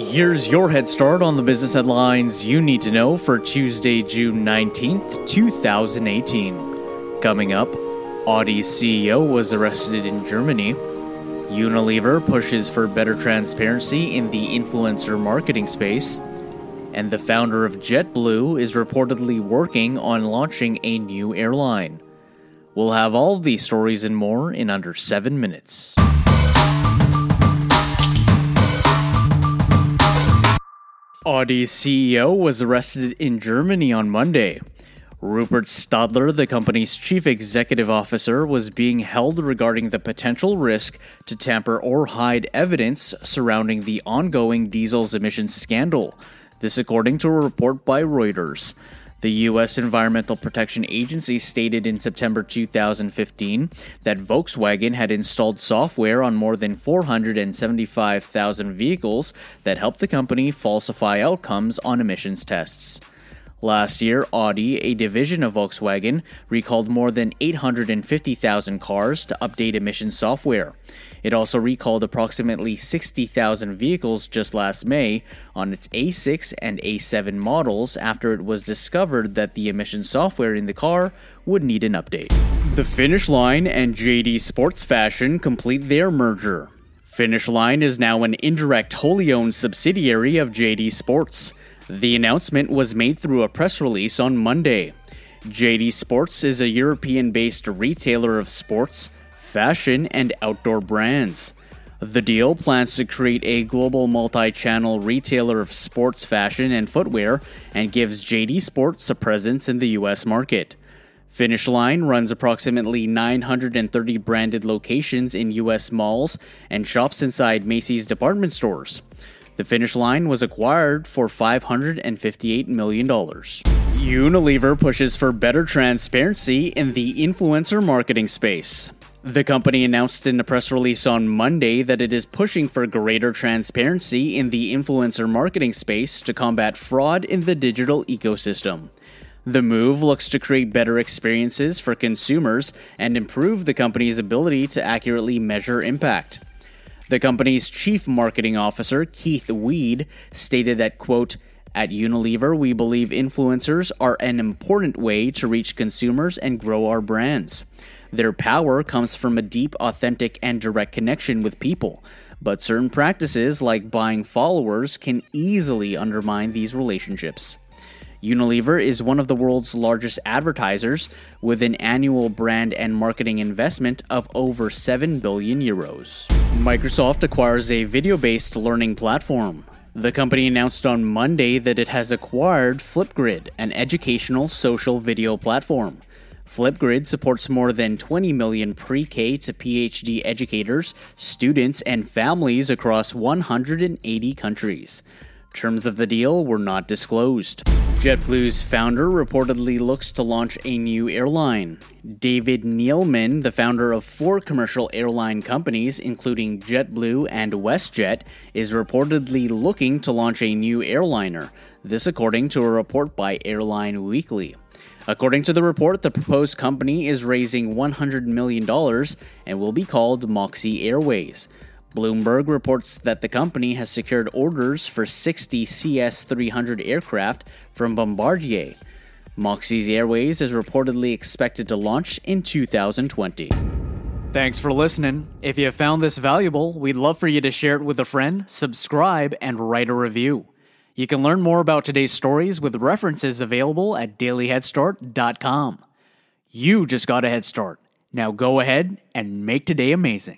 Here's your head start on the business headlines you need to know for Tuesday, June 19th, 2018. Coming up, Audi's CEO was arrested in Germany. Unilever pushes for better transparency in the influencer marketing space. And the founder of JetBlue is reportedly working on launching a new airline. We'll have all these stories and more in under seven minutes. Audi's CEO was arrested in Germany on Monday. Rupert Stadler, the company's chief executive officer, was being held regarding the potential risk to tamper or hide evidence surrounding the ongoing diesel's emissions scandal. This, according to a report by Reuters. The U.S. Environmental Protection Agency stated in September 2015 that Volkswagen had installed software on more than 475,000 vehicles that helped the company falsify outcomes on emissions tests. Last year, Audi, a division of Volkswagen, recalled more than 850,000 cars to update emission software. It also recalled approximately 60,000 vehicles just last May on its A6 and A7 models after it was discovered that the emission software in the car would need an update. The Finish Line and JD Sports Fashion complete their merger. Finish Line is now an indirect wholly owned subsidiary of JD Sports. The announcement was made through a press release on Monday. JD Sports is a European based retailer of sports, fashion, and outdoor brands. The deal plans to create a global multi channel retailer of sports fashion and footwear and gives JD Sports a presence in the US market. Finish Line runs approximately 930 branded locations in US malls and shops inside Macy's department stores. The finish line was acquired for $558 million. Unilever pushes for better transparency in the influencer marketing space. The company announced in a press release on Monday that it is pushing for greater transparency in the influencer marketing space to combat fraud in the digital ecosystem. The move looks to create better experiences for consumers and improve the company's ability to accurately measure impact. The company's chief marketing officer, Keith Weed, stated that, quote, at Unilever, we believe influencers are an important way to reach consumers and grow our brands. Their power comes from a deep, authentic, and direct connection with people, but certain practices like buying followers can easily undermine these relationships. Unilever is one of the world's largest advertisers with an annual brand and marketing investment of over 7 billion euros. Microsoft acquires a video based learning platform. The company announced on Monday that it has acquired Flipgrid, an educational social video platform. Flipgrid supports more than 20 million pre K to PhD educators, students, and families across 180 countries. Terms of the deal were not disclosed. JetBlue's founder reportedly looks to launch a new airline. David Neeleman, the founder of four commercial airline companies, including JetBlue and WestJet, is reportedly looking to launch a new airliner. This, according to a report by Airline Weekly. According to the report, the proposed company is raising $100 million and will be called Moxy Airways. Bloomberg reports that the company has secured orders for 60 CS 300 aircraft from Bombardier. Moxy's Airways is reportedly expected to launch in 2020. Thanks for listening. If you found this valuable, we'd love for you to share it with a friend, subscribe, and write a review. You can learn more about today's stories with references available at dailyheadstart.com. You just got a head start. Now go ahead and make today amazing.